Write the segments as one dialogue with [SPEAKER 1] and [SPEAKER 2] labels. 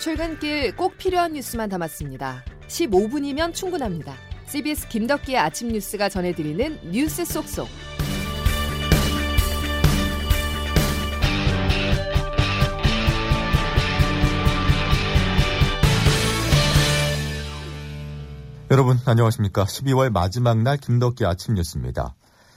[SPEAKER 1] 출근길 꼭 필요한 뉴스만 담았습니다. 15분이면 충분합니다. CBS 김덕기의 아침 뉴스가 전해드리는 뉴스 속속.
[SPEAKER 2] 여러분 안녕하십니까. 12월 마지막 날 김덕기 아침 뉴스입니다.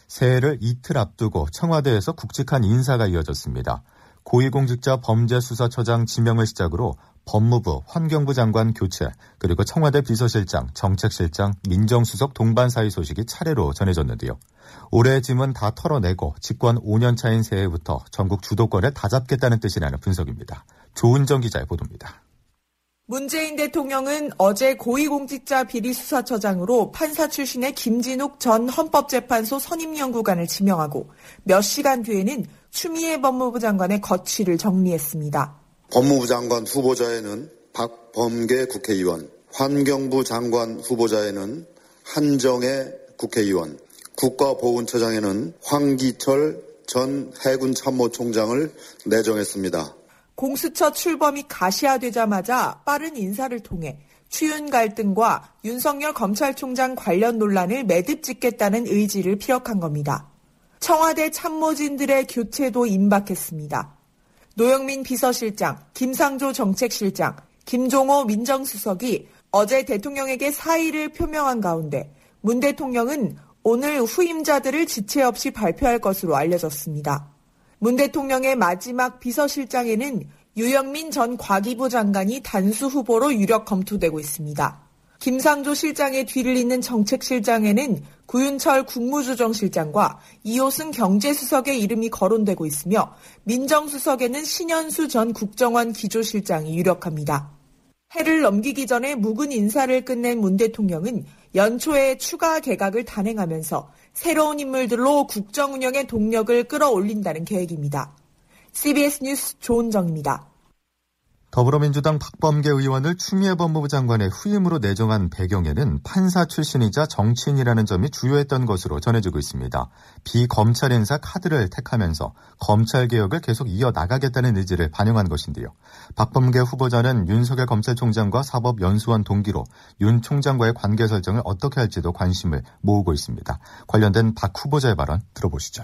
[SPEAKER 2] 새해를 이틀 앞두고 청와대에서 굵직한 인사가 이어졌습니다. 고위공직자 범죄수사처장 지명을 시작으로 법무부, 환경부 장관 교체, 그리고 청와대 비서실장, 정책실장, 민정수석 동반 사이 소식이 차례로 전해졌는데요. 올해 짐은 다 털어내고 집권 5년 차인 새해부터 전국 주도권을 다 잡겠다는 뜻이라는 분석입니다. 조은정 기자의 보도입니다.
[SPEAKER 3] 문재인 대통령은 어제 고위공직자 비리수사처장으로 판사 출신의 김진욱 전 헌법재판소 선임연구관을 지명하고 몇 시간 뒤에는 추미애 법무부 장관의 거취를 정리했습니다.
[SPEAKER 4] 법무부 장관 후보자에는 박범계 국회의원, 환경부 장관 후보자에는 한정혜 국회의원, 국가보훈처장에는 황기철 전 해군 참모총장을 내정했습니다.
[SPEAKER 3] 공수처 출범이 가시화되자마자 빠른 인사를 통해 추윤 갈등과 윤석열 검찰총장 관련 논란을 매듭 짓겠다는 의지를 피력한 겁니다. 청와대 참모진들의 교체도 임박했습니다. 노영민 비서실장, 김상조 정책실장, 김종호 민정수석이 어제 대통령에게 사의를 표명한 가운데 문 대통령은 오늘 후임자들을 지체 없이 발표할 것으로 알려졌습니다. 문 대통령의 마지막 비서실장에는 유영민 전 과기부 장관이 단수 후보로 유력 검토되고 있습니다. 김상조 실장의 뒤를 잇는 정책실장에는 구윤철 국무조정실장과 이호승 경제수석의 이름이 거론되고 있으며 민정수석에는 신현수 전 국정원 기조실장이 유력합니다. 해를 넘기기 전에 묵은 인사를 끝낸 문 대통령은 연초에 추가 개각을 단행하면서 새로운 인물들로 국정 운영의 동력을 끌어올린다는 계획입니다. CBS 뉴스 조은정입니다.
[SPEAKER 2] 더불어민주당 박범계 의원을 추미애 법무부 장관의 후임으로 내정한 배경에는 판사 출신이자 정치인이라는 점이 주요했던 것으로 전해지고 있습니다. 비검찰 인사 카드를 택하면서 검찰 개혁을 계속 이어 나가겠다는 의지를 반영한 것인데요. 박범계 후보자는 윤석열 검찰총장과 사법연수원 동기로 윤 총장과의 관계 설정을 어떻게 할지도 관심을 모으고 있습니다. 관련된 박 후보자의 발언 들어보시죠.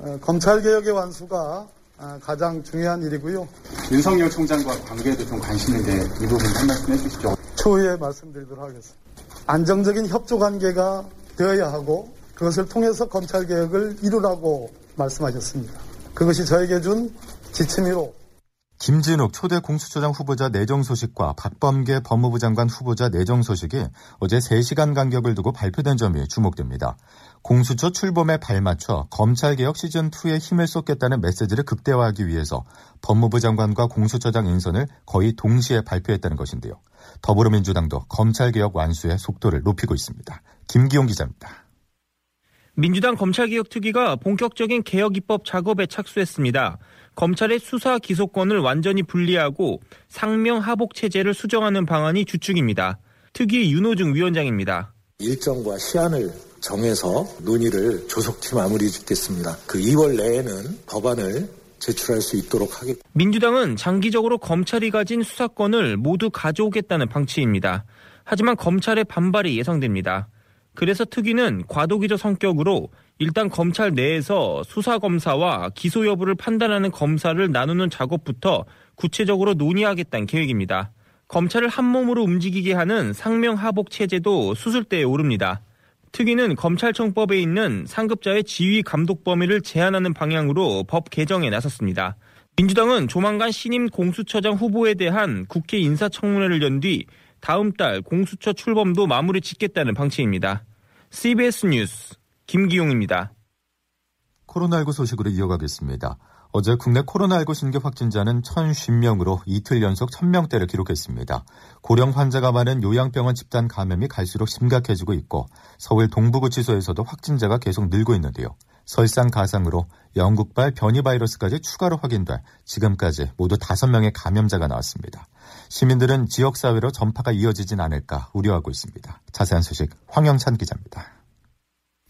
[SPEAKER 5] 어, 검찰 개혁의 완수가 아, 가장 중요한 일이고요.
[SPEAKER 6] 윤석열 총장과 관계에도 좀 관심 있는데 이 부분 한 말씀 해주시죠.
[SPEAKER 5] 추후에 말씀드리도록 하겠습니다. 안정적인 협조 관계가 되어야 하고 그것을 통해서 검찰 개혁을 이루라고 말씀하셨습니다. 그것이 저에게 준 지침이로
[SPEAKER 2] 김진욱 초대 공수처장 후보자 내정 소식과 박범계 법무부 장관 후보자 내정 소식이 어제 3시간 간격을 두고 발표된 점이 주목됩니다. 공수처 출범에 발맞춰 검찰개혁 시즌2에 힘을 쏟겠다는 메시지를 극대화하기 위해서 법무부 장관과 공수처장 인선을 거의 동시에 발표했다는 것인데요. 더불어민주당도 검찰개혁 완수의 속도를 높이고 있습니다. 김기용 기자입니다.
[SPEAKER 7] 민주당 검찰개혁 특위가 본격적인 개혁 입법 작업에 착수했습니다. 검찰의 수사 기소권을 완전히 분리하고 상명 하복 체제를 수정하는 방안이 주축입니다. 특위 윤호중 위원장입니다.
[SPEAKER 8] 일정과 시한을 정해서 논의를 조속히 마무리 짓겠습니다. 그 2월 내에는 법안을 제출할 수 있도록 하겠
[SPEAKER 7] 민주당은 장기적으로 검찰이 가진 수사권을 모두 가져오겠다는 방침입니다. 하지만 검찰의 반발이 예상됩니다. 그래서 특위는 과도기적 성격으로 일단 검찰 내에서 수사검사와 기소 여부를 판단하는 검사를 나누는 작업부터 구체적으로 논의하겠다는 계획입니다. 검찰을 한 몸으로 움직이게 하는 상명하복 체제도 수술대에 오릅니다. 특위는 검찰청법에 있는 상급자의 지휘 감독 범위를 제한하는 방향으로 법 개정에 나섰습니다. 민주당은 조만간 신임 공수처장 후보에 대한 국회 인사청문회를 연 뒤 다음 달 공수처 출범도 마무리 짓겠다는 방침입니다. CBS 뉴스 김기용입니다.
[SPEAKER 2] 코로나19 소식으로 이어가겠습니다. 어제 국내 코로나19 신규 확진자는 1,050명으로 이틀 연속 1,000명대를 기록했습니다. 고령 환자가 많은 요양병원 집단 감염이 갈수록 심각해지고 있고 서울 동부구치소에서도 확진자가 계속 늘고 있는데요. 설상가상으로 영국발 변이 바이러스까지 추가로 확인돼 지금까지 모두 5명의 감염자가 나왔습니다. 시민들은 지역사회로 전파가 이어지진 않을까 우려하고 있습니다. 자세한 소식 황영찬 기자입니다.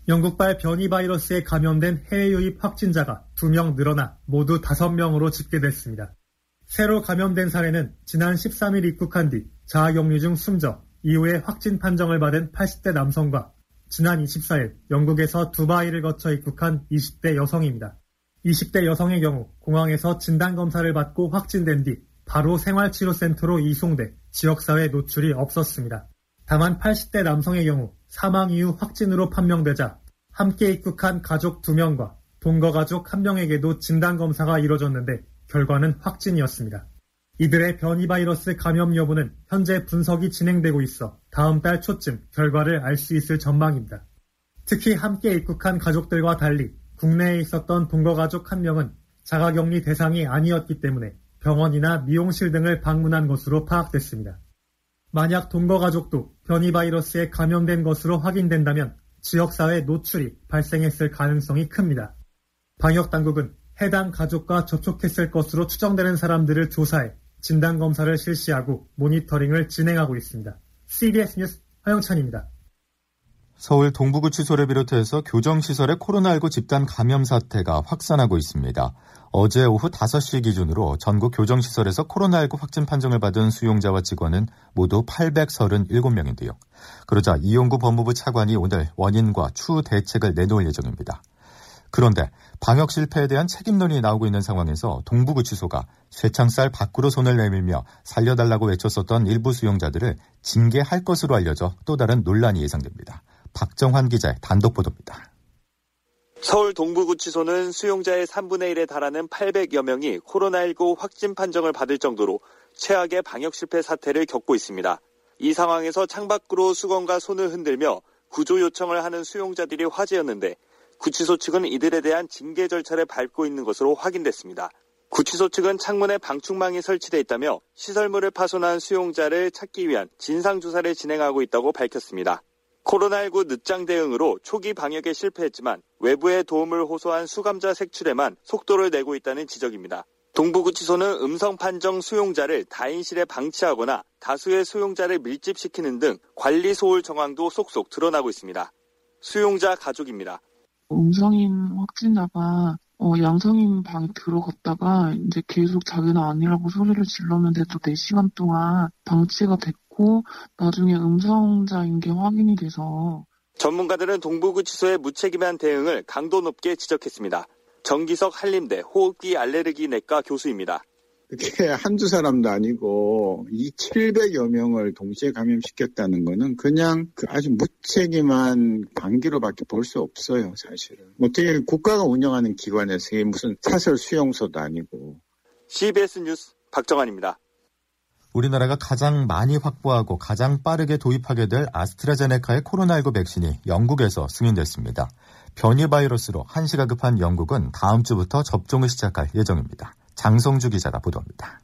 [SPEAKER 9] 영국발 변이 바이러스에 감염된 해외 유입 확진자가 2명 늘어나 모두 5명으로 집계됐습니다. 새로 감염된 사례는 지난 13일 입국한 뒤 자가격리 중 숨져 이후에 확진 판정을 받은 80대 남성과 지난 24일 영국에서 두바이를 거쳐 입국한 20대 여성입니다. 20대 여성의 경우 공항에서 진단검사를 받고 확진된 뒤 바로 생활치료센터로 이송돼 지역사회 노출이 없었습니다. 다만 80대 남성의 경우 사망 이후 확진으로 판명되자 함께 입국한 가족 2명과 동거 가족 1명에게도 진단 검사가 이뤄졌는데 결과는 확진이었습니다. 이들의 변이 바이러스 감염 여부는 현재 분석이 진행되고 있어 다음 달 초쯤 결과를 알 수 있을 전망입니다. 특히 함께 입국한 가족들과 달리 국내에 있었던 동거 가족 한 명은 자가격리 대상이 아니었기 때문에 병원이나 미용실 등을 방문한 것으로 파악됐습니다. 만약 동거 가족도 변이 바이러스에 감염된 것으로 확인된다면 지역사회 노출이 발생했을 가능성이 큽니다. 방역 당국은 해당 가족과 접촉했을 것으로 추정되는 사람들을 조사해 진단 검사를 실시하고 모니터링을 진행하고 있습니다. CBS 뉴스 허영찬입니다.
[SPEAKER 2] 서울 동부구치소를 비롯해서 교정시설의 코로나19 집단 감염 사태가 확산하고 있습니다. 어제 오후 5시 기준으로 전국 교정시설에서 코로나19 확진 판정을 받은 수용자와 직원은 모두 837명인데요. 그러자 이용구 법무부 차관이 오늘 원인과 추후 대책을 내놓을 예정입니다. 그런데 방역 실패에 대한 책임론이 나오고 있는 상황에서 동부구치소가 쇠창살 밖으로 손을 내밀며 살려달라고 외쳤었던 일부 수용자들을 징계할 것으로 알려져 또 다른 논란이 예상됩니다. 박정환 기자의 단독 보도입니다.
[SPEAKER 3] 서울 동부구치소는 수용자의 3분의 1에 달하는 800여 명이 코로나19 확진 판정을 받을 정도로 최악의 방역 실패 사태를 겪고 있습니다. 이 상황에서 창밖으로 수건과 손을 흔들며 구조 요청을 하는 수용자들이 화제였는데 구치소 측은 이들에 대한 징계 절차를 밟고 있는 것으로 확인됐습니다. 구치소 측은 창문에 방충망이 설치돼 있다며 시설물을 파손한 수용자를 찾기 위한 진상조사를 진행하고 있다고 밝혔습니다. 코로나19 늦장 대응으로 초기 방역에 실패했지만 외부의 도움을 호소한 수감자 색출에만 속도를 내고 있다는 지적입니다. 동부구치소는 음성 판정 수용자를 다인실에 방치하거나 다수의 수용자를 밀집시키는 등 관리 소홀 정황도 속속 드러나고 있습니다. 수용자 가족입니다.
[SPEAKER 10] 음성인 확진자가 어, 양성인 방에 들어갔다가 이제 계속 자기는 아니라고 소리를 질렀는데도 4시간 동안 방치가 됐고 나중에 음성자인 게 확인이 돼서
[SPEAKER 3] 전문가들은 동부구치소의 무책임한 대응을 강도 높게 지적했습니다. 정기석 한림대 호흡기 알레르기 내과 교수입니다.
[SPEAKER 11] 그게 한두 사람도 아니고 이 700여 명을 동시에 감염시켰다는 거는 그냥 그 아주 무책임한 관계로밖에 볼 수 없어요, 사실은. 어떻게 국가가 운영하는 기관에서 무슨 사설 수용소도 아니고.
[SPEAKER 3] CBS 뉴스 박정환입니다.
[SPEAKER 2] 우리나라가 가장 많이 확보하고 가장 빠르게 도입하게 될 아스트라제네카의 코로나19 백신이 영국에서 승인됐습니다. 변이 바이러스로 한시가 급한 영국은 다음 주부터 접종을 시작할 예정입니다. 장성주 기자가 보도합니다.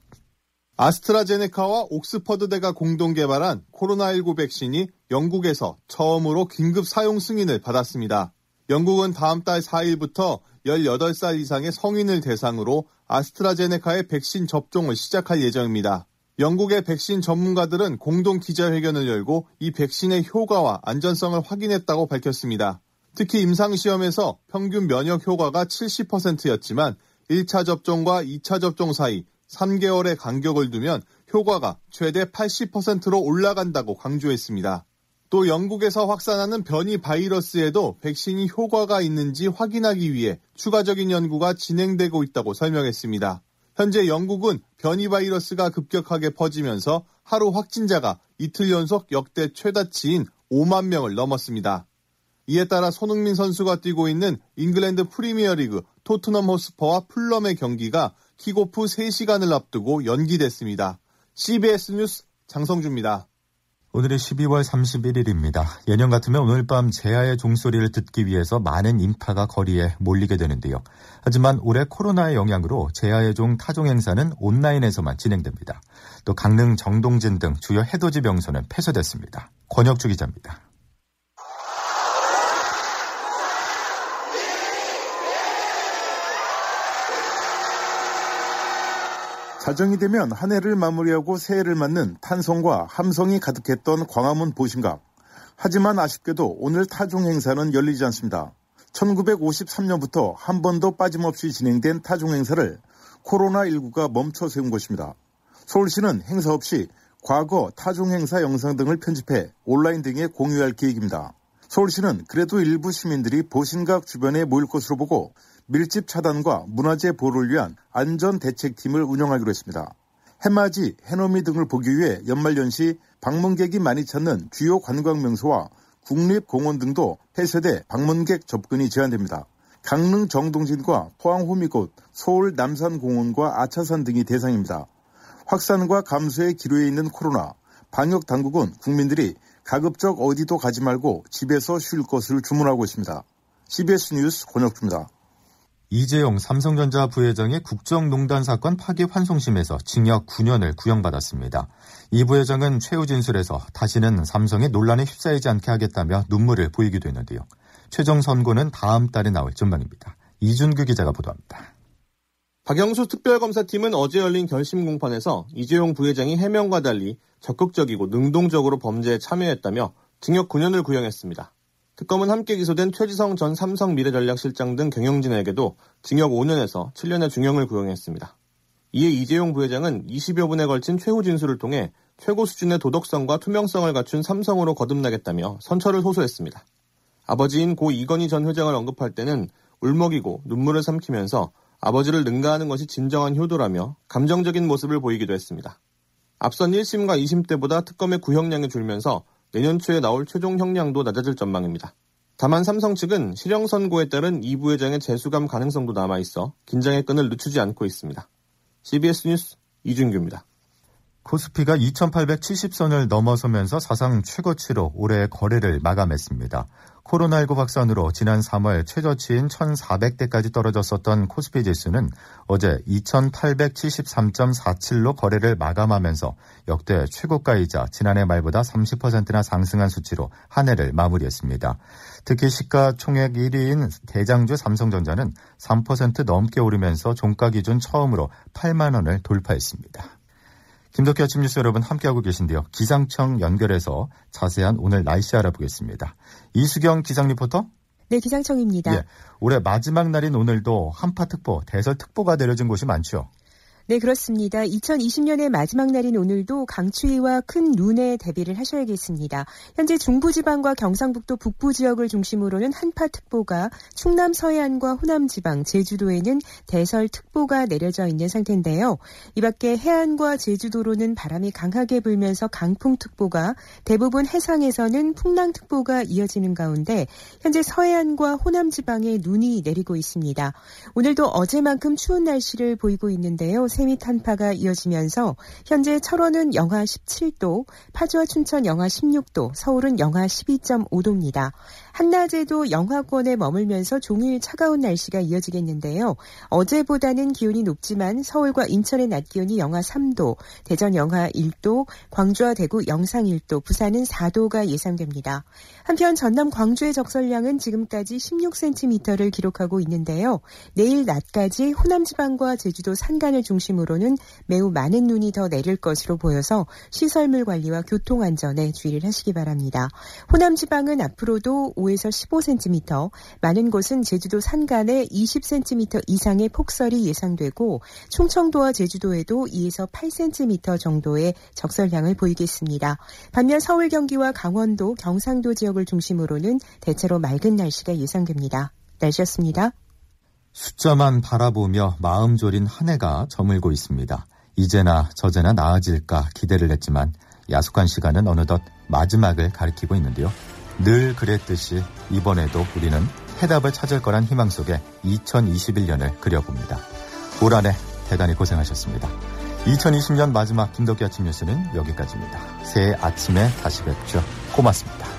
[SPEAKER 12] 아스트라제네카와 옥스퍼드대가 공동 개발한 코로나19 백신이 영국에서 처음으로 긴급 사용 승인을 받았습니다. 영국은 다음 달 4일부터 18살 이상의 성인을 대상으로 아스트라제네카의 백신 접종을 시작할 예정입니다. 영국의 백신 전문가들은 공동 기자회견을 열고 이 백신의 효과와 안전성을 확인했다고 밝혔습니다. 특히 임상시험에서 평균 면역 효과가 70%였지만 1차 접종과 2차 접종 사이 3개월의 간격을 두면 효과가 최대 80%로 올라간다고 강조했습니다. 또 영국에서 확산하는 변이 바이러스에도 백신이 효과가 있는지 확인하기 위해 추가적인 연구가 진행되고 있다고 설명했습니다. 현재 영국은 변이 바이러스가 급격하게 퍼지면서 하루 확진자가 이틀 연속 역대 최다치인 5만 명을 넘었습니다. 이에 따라 손흥민 선수가 뛰고 있는 잉글랜드 프리미어리그 토트넘 호스퍼와 풀럼의 경기가 킥오프 3시간을 앞두고 연기됐습니다. CBS 뉴스 장성주입니다.
[SPEAKER 2] 오늘이 12월 31일입니다. 예년 같으면 오늘 밤 제야의 종소리를 듣기 위해서 많은 인파가 거리에 몰리게 되는데요. 하지만 올해 코로나의 영향으로 제아의 종 타종 행사는 온라인에서만 진행됩니다. 또 강릉 정동진 등 주요 해돋이 명소는 폐쇄됐습니다. 권혁주 기자입니다.
[SPEAKER 13] 자정이 되면 한 해를 마무리하고 새해를 맞는 탄성과 함성이 가득했던 광화문 보신각. 하지만 아쉽게도 오늘 타종 행사는 열리지 않습니다. 1953년부터 한 번도 빠짐없이 진행된 타종 행사를 코로나19가 멈춰 세운 것입니다. 서울시는 행사 없이 과거 타종 행사 영상 등을 편집해 온라인 등에 공유할 계획입니다. 서울시는 그래도 일부 시민들이 보신각 주변에 모일 것으로 보고 밀집 차단과 문화재 보호를 위한 안전 대책팀을 운영하기로 했습니다. 해맞이, 해넘이 등을 보기 위해 연말연시 방문객이 많이 찾는 주요 관광 명소와 국립공원 등도 폐쇄돼 방문객 접근이 제한됩니다. 강릉 정동진과 포항 호미곶, 서울 남산공원과 아차산 등이 대상입니다. 확산과 감소의 기로에 있는 코로나, 방역 당국은 국민들이 가급적 어디도 가지 말고 집에서 쉴 것을 주문하고 있습니다. CBS 뉴스 권혁주입니다.
[SPEAKER 2] 이재용 삼성전자 부회장의 국정농단 사건 파기 환송심에서 징역 9년을 구형받았습니다. 이 부회장은 최후 진술에서 다시는 삼성의 논란에 휩싸이지 않게 하겠다며 눈물을 보이기도 했는데요. 최종 선고는 다음 달에 나올 전망입니다. 이준규 기자가 보도합니다.
[SPEAKER 14] 박영수 특별검사팀은 어제 열린 결심 공판에서 이재용 부회장이 해명과 달리 적극적이고 능동적으로 범죄에 참여했다며 징역 9년을 구형했습니다. 특검은 함께 기소된 최지성 전 삼성 미래전략실장 등 경영진에게도 징역 5년에서 7년의 중형을 구형했습니다. 이에 이재용 부회장은 20여 분에 걸친 최후 진술을 통해 최고 수준의 도덕성과 투명성을 갖춘 삼성으로 거듭나겠다며 선처를 호소했습니다. 아버지인 고 이건희 전 회장을 언급할 때는 울먹이고 눈물을 삼키면서 아버지를 능가하는 것이 진정한 효도라며 감정적인 모습을 보이기도 했습니다. 앞선 1심과 2심 때보다 특검의 구형량이 줄면서 내년 초에 나올 최종 형량도 낮아질 전망입니다. 다만 삼성 측은 실형 선고에 따른 이 부회장의 재수감 가능성도 남아 있어 긴장의 끈을 늦추지 않고 있습니다. CBS 뉴스 이준규입니다.
[SPEAKER 2] 코스피가 2870선을 넘어서면서 사상 최고치로 올해 거래를 마감했습니다. 코로나19 확산으로 지난 3월 최저치인 1400대까지 떨어졌었던 코스피 지수는 어제 2873.47로 거래를 마감하면서 역대 최고가이자 지난해 말보다 30%나 상승한 수치로 한 해를 마무리했습니다. 특히 시가총액 1위인 대장주 삼성전자는 3% 넘게 오르면서 종가 기준 처음으로 8만 원을 돌파했습니다. 김덕기 아침 뉴스 여러분 함께하고 계신데요. 기상청 연결해서 자세한 오늘 날씨 알아보겠습니다. 이수경 기상 리포터.
[SPEAKER 15] 네, 기상청입니다. 예,
[SPEAKER 2] 올해 마지막 날인 오늘도 한파특보, 대설특보가 내려진 곳이 많죠.
[SPEAKER 15] 네, 그렇습니다. 2020년의 마지막 날인 오늘도 강추위와 큰 눈에 대비를 하셔야겠습니다. 현재 중부지방과 경상북도 북부 지역을 중심으로는 한파특보가 충남 서해안과 호남 지방, 제주도에는 대설특보가 내려져 있는 상태인데요. 이 밖에 해안과 제주도로는 바람이 강하게 불면서 강풍특보가 대부분 해상에서는 풍랑특보가 이어지는 가운데 현재 서해안과 호남 지방에 눈이 내리고 있습니다. 오늘도 어제만큼 추운 날씨를 보이고 있는데요. 세미 탄파가 이어지면서 현재 철원은 영하 17도, 파주와 춘천 영하 16도, 서울은 영하 12.5도입니다. 한낮에도 영하권에 머물면서 종일 차가운 날씨가 이어지겠는데요. 어제보다는 기온이 높지만 서울과 인천의 낮 기온이 영하 3도, 대전 영하 1도, 광주와 대구 영상 1도, 부산은 4도가 예상됩니다. 한편 전남 광주의 적설량은 지금까지 16cm를 기록하고 있는데요. 내일 낮까지 호남 지방과 제주도 산간을 중심으로는 매우 많은 눈이 더 내릴 것으로 보여서 시설물 관리와 교통 안전에 주의를 하시기 바랍니다. 호남 지방은 앞으로도 5에서 15cm, 많은 곳은 제주도 산간에 20cm 이상의 폭설이 예상되고 충청도와 제주도에도 2에서 8cm 정도의 적설량을 보이겠습니다. 반면 서울 경기와 강원도, 경상도 지역을 중심으로는 대체로 맑은 날씨가 예상됩니다. 날씨였습니다.
[SPEAKER 2] 숫자만 바라보며 마음 졸인 한 해가 저물고 있습니다. 이제나 저제나 나아질까 기대를 했지만 야속한 시간은 어느덧 마지막을 가리키고 있는데요. 늘 그랬듯이 이번에도 우리는 해답을 찾을 거란 희망 속에 2021년을 그려봅니다. 올 한 해 대단히 고생하셨습니다. 2020년 마지막 김덕기 아침 뉴스는 여기까지입니다. 새해 아침에 다시 뵙죠. 고맙습니다.